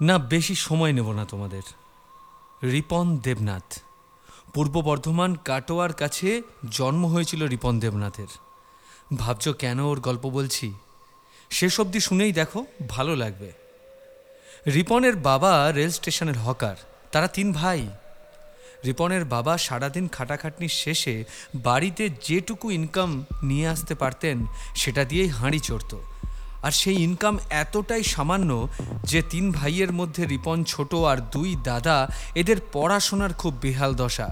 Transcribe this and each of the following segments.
না, বেশি সময় নেব না তোমাদের। রিপন দেবনাথ। পূর্ব বর্ধমান কাটোয়ার কাছে জন্ম হয়েছিল রিপন দেবনাথের। ভাবছ কেন ওর গল্প বলছি? শেষ অবধি শুনেই দেখো, ভালো লাগবে। রিপনের বাবা রেল স্টেশনের হকার, তারা তিন ভাই। রিপনের বাবা সারাদিন খাটাখাটনির শেষে বাড়িতে যেটুকু ইনকাম নিয়ে আসতে পারতেন, সেটা দিয়েই হাঁড়ি চড়ত। আর সেই ইনকাম এতটাই সামান্য যে তিন ভাইয়ের মধ্যে রিপন ছোট আর দুই দাদা, এদের পড়াশোনার খুব বেহাল দশা।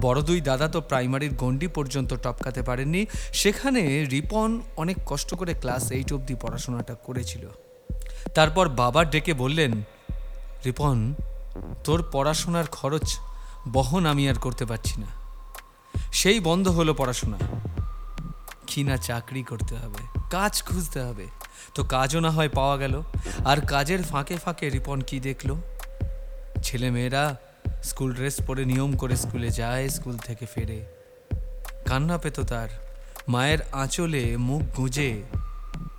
বড় দুই দাদা তো প্রাইমারির গণ্ডি পর্যন্ত টপকাতে পারেননি। সেখানে রিপন অনেক কষ্ট করে ক্লাস এইট অবধি পড়াশোনাটা করেছিল। তারপর বাবা ডেকে বললেন, রিপন, তোর পড়াশোনার খরচ বহন আমি আর করতে পারছি না। সেই বন্ধ হলো পড়াশোনা। কি না চাকরি করতে হবে, কাজ খুঁজতে হবে। তো কাজও না হয় পাওয়া গেল। আর কাজের ফাঁকে ফাঁকে রিপন কি দেখল? ছেলে মেয়েরা স্কুল ড্রেস পরে নিয়ম করে স্কুলে যায়, স্কুল থেকে ফেরে। কান্না পেত তার। মায়ের আঁচলে মুখ গুঁজে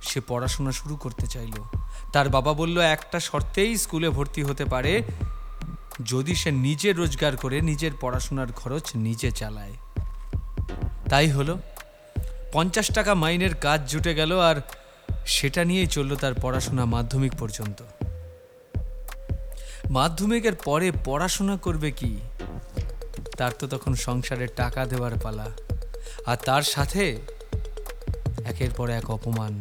সে পড়াশোনা শুরু করতে চাইল। তার বাবা বলল, একটা শর্তেই স্কুলে ভর্তি হতে পারে যদি সে নিজে রোজগার করে, নিজের পড়াশোনার খরচ নিজে চালায়। তাই হলো। পঞ্চাশ টাকা মাইনের কাজ জুটে গেল আর সেটা নিয়েই চলল তার পড়াশোনা মাধ্যমিক পর্যন্ত। মাধ্যমিকের পরে পড়াশোনা করবে কি? তার তো তখন সংসারে টাকা দেওয়ার পালা। আর তার সাথে একের পর এক অপমান।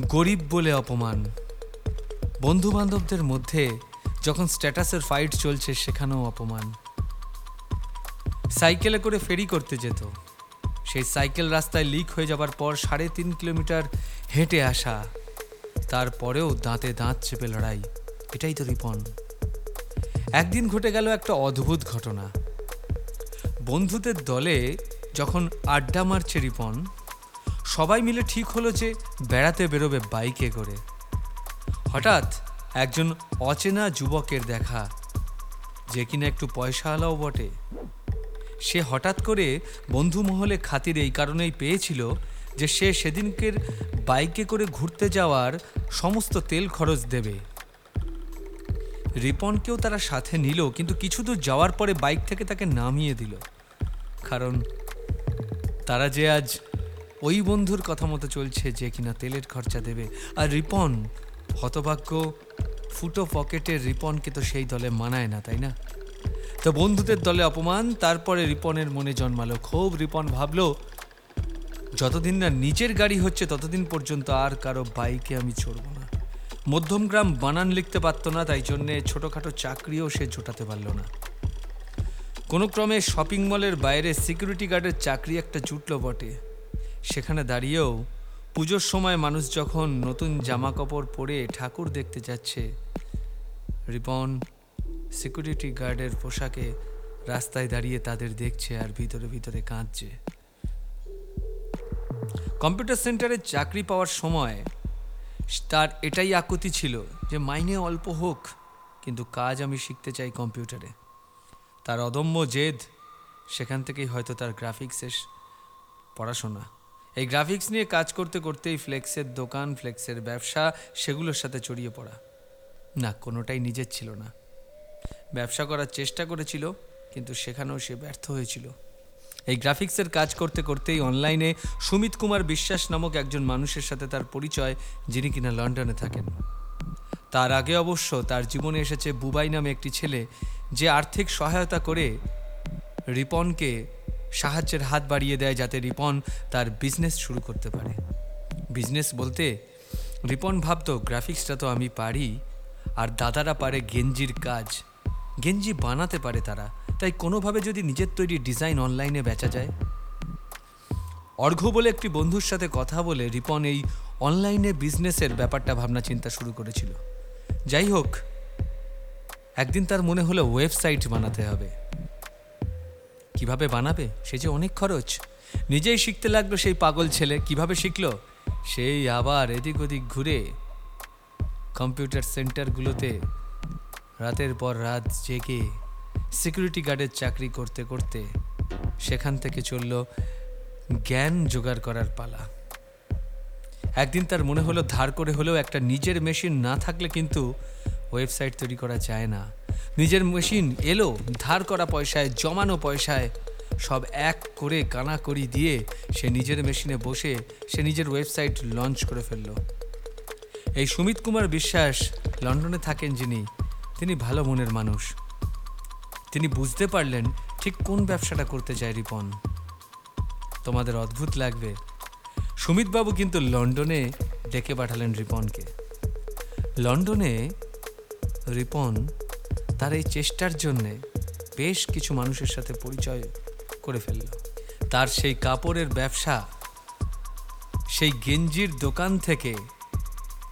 গরিব বলে অপমান। বন্ধু বান্ধবদের মধ্যে যখন স্ট্যাটাসের ফাইট চলছে, সেখানেও অপমান। সাইকেলে করে ফেরি করতে যেত। সেই সাইকেল রাস্তায় লিক হয়ে যাবার পর সাড়ে তিন কিলোমিটার হেঁটে আসা। তারপরেও দাঁতে দাঁত চেপে লড়াই। এটাই তো রিপন। একদিন ঘটে গেল একটা অদ্ভুত ঘটনা। বন্ধুদের দলে যখন আড্ডা মারছে রিপন, সবাই মিলে ঠিক হলো যে বেড়াতে বেরোবে বাইকে করে। হঠাৎ একজন অচেনা যুবকের দেখা, যে কিনা একটু পয়সাওয়ালাও বটে। সে হঠাৎ করে বন্ধু মহলে খাতির এই কারণেই পেয়েছিল যে সে সেদিনকের বাইকে করে ঘুরতে যাওয়ার সমস্ত তেল খরচ দেবে। রিপনকেও তারা সাথে নিল, কিন্তু কিছু দূর যাওয়ার পরে বাইক থেকে তাকে নামিয়ে দিল। কারণ তারা যে আজ ওই বন্ধুর কথা মতো চলছে যে কিনা তেলের খরচা দেবে। আর রিপন হতভাগ্য ফুটো পকেটের রিপনকে তো সেই দলে মানায় না, তাই না? তো বন্ধুদের দলে অপমান, তারপরে রিপনের মনে জন্মালো খুব রিপন ভাবলো, যতদিন না নিজের গাড়ি হচ্ছে, ততদিন পর্যন্ত আর কারও বাইকে আমি চড়ব না। মধ্যমগ্রাম বানান লিখতে পারতো না, তাই জন্যে ছোটোখাটো চাকরিও সে জোটাতে পারল না। কোনো ক্রমে শপিং মলের বাইরে সিকিউরিটি গার্ডের চাকরি একটা জুটলো বটে। সেখানে দাঁড়িয়েও পুজোর সময় মানুষ যখন নতুন জামা কাপড় পরে ঠাকুর দেখতে যাচ্ছে, রিপন সিকিউরিটি গার্ডের পোশাকে রাস্তায় দাঁড়িয়ে তাদের দেখছে আর ভিতরে ভিতরে কাঁদছে। কম্পিউটার সেন্টারে চাকরি পাওয়ার সময় তার এটাই আকুতি ছিল যে মাইনে অল্প হোক, কিন্তু কাজ আমি শিখতে চাই কম্পিউটারে। তার অদম্য জেদ, সেখান থেকেই হয়তো তার গ্রাফিক্সের পড়াশোনা। এই গ্রাফিক্স নিয়ে কাজ করতে করতেই ফ্লেক্সের দোকান, ফ্লেক্সের ব্যবসা, সেগুলোর সাথে জড়িয়ে পড়া। না, কোনোটাই নিজের ছিল না। ব্যবসা করার চেষ্টা করেছিল, কিন্তু সেখানেও সে ব্যর্থ হয়েছিল। এই গ্রাফিক্সের কাজ করতে করতেই অনলাইনে সুমিত কুমার বিশ্বাস নামক একজন মানুষের সাথে তার পরিচয়, যিনি কিনা লন্ডনে থাকেন। তার আগে অবশ্য তার জীবনে এসেছে বুবাই নামে একটি ছেলে, যে আর্থিক সহায়তা করে রিপনকে সাহায্যের হাত বাড়িয়ে দেয় যাতে রিপন তার বিজনেস শুরু করতে পারে। বিজনেস বলতে, রিপন ভাবতো, গ্রাফিক্সটা তো আমি পারি, আর দাদারা পারে গেঞ্জির কাজ। গেঞ্জি বানাতে পারে তারা। তাই কোনোভাবে যদি নিজের তৈরি ডিজাইন অনলাইনে বেচা যায়? অর্ঘ্য বলে একটি বন্ধুর সাথে কথা বলে রিপন এই অনলাইনে বিজনেসের ব্যাপারটা ভাবনা চিন্তা শুরু করেছিল। যাই হোক, একদিন তার মনে হলো ওয়েবসাইট বানাতে হবে। কীভাবে বানাবে? সে যে অনেক খরচ। নিজেই শিখতে লাগল সেই পাগল ছেলে। কীভাবে শিখল? সেই আবার এদিক ওদিক ঘুরে কম্পিউটার সেন্টারগুলোতে রাতের পর রাত জেগে সিকিউরিটি গার্ডের চাকরি করতে করতে সেখান থেকে চলল জ্ঞান জোগাড় করার পালা। একদিন তার মনে হলো ধার করে হলেও একটা নিজের মেশিন না থাকলে কিন্তু ওয়েবসাইট তৈরি করা যায় না। নিজের মেশিন এলো, ধার করা পয়সায়, জমানো পয়সায় সব এক করে কানা কানাকড়ি দিয়ে সে নিজের মেশিনে বসে সে নিজের ওয়েবসাইট লঞ্চ করে ফেলল। এই সুমিত কুমার বিশ্বাস লন্ডনে থাকেন যিনি তিনি ভালো মনের মানুষ। তিনি বুঝতে পারলেন ঠিক কোন ব্যবসাটা করতে চায় রিপন। তোমাদের অদ্ভুত লাগবে। সুমিতবাবু কিন্তু লন্ডনে ডেকে পাঠালেন রিপনকে। লন্ডনে রিপন তার এই চেষ্টার জন্যে বেশ কিছু মানুষের সাথে পরিচয় করে ফেলল। তার সেই কাপড়ের ব্যবসা, সেই গেঞ্জির দোকান থেকে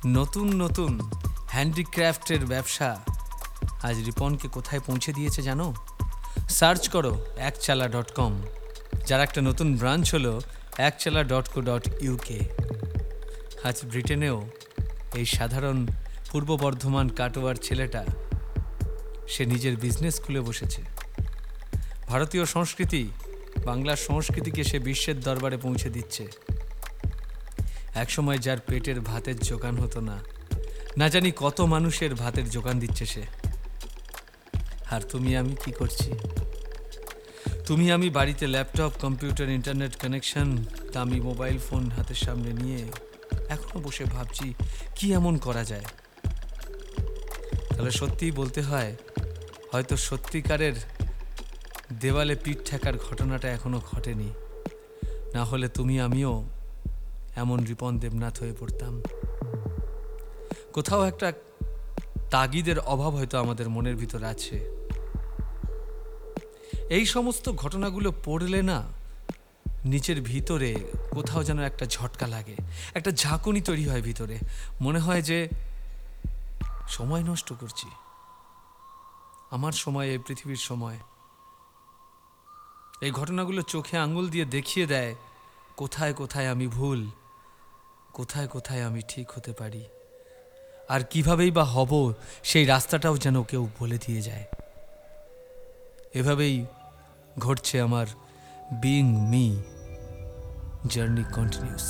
নতুন নতুন হ্যান্ডিক্রাফটের ব্যবসা আজ রিপনকে কোথায় পৌঁছে দিয়েছে জানো? সার্চ করো, একচালা ডট কম। যার একটা নতুন ব্রাঞ্চ হলো Ekchala dot co dot UK আজ ব্রিটেনেও এই সাধারণ পূর্ব বর্ধমান কাটোয়ার ছেলেটা, সে নিজের বিজনেস খুলে বসেছে। ভারতীয় সংস্কৃতি বাংলার সংস্কৃতিকে সে বিশ্বের দরবারে পৌঁছে দিচ্ছে। একসময় যার পেটের ভাতের জোগান হতো না না জানি কত মানুষের ভাতের জোগান দিচ্ছে সে। আর তুমি আমি কি করছি? তুমি আমি বাড়িতে ল্যাপটপ, কম্পিউটার, ইন্টারনেট কানেকশন, দামি মোবাইল ফোন হাতের সামনে নিয়ে এখনও বসে ভাবছি কি এমন করা যায়? তাহলে সত্যিই বলতে হয়, হয়তো সত্যিকারের দেওয়ালে পিঠ ঠেকার ঘটনাটা এখনও ঘটেনি। না হলে তুমি আমিও এমন রিপন দেবনাথ হয়ে পড়তাম। কোথাও একটা তাগিদের অভাব হয়তো আমাদের মনের ভিতর আছে। এই সমস্ত ঘটনাগুলো পড়লে না নিচের ভিতরে কোথাও যেন একটা ঝটকা লাগে। একটা ঝাঁকুনি তৈরি হয় ভিতরে। মনে হয় যে সময় নষ্ট করছি। আমার সময়, এই পৃথিবীর সময়। এই ঘটনাগুলো চোখে আঙুল দিয়ে দেখিয়ে দেয়, কোথায় কোথায় আমি ভুল, কোথায় কোথায় আমি ঠিক হতে পারি? আর কিভাবেই বা হব, সেই রাস্তাটাও যেন কেউ বলে দিয়ে যায়। এভাবেই ঘটছে আমার বিং মি জার্নি কন্টিনিউস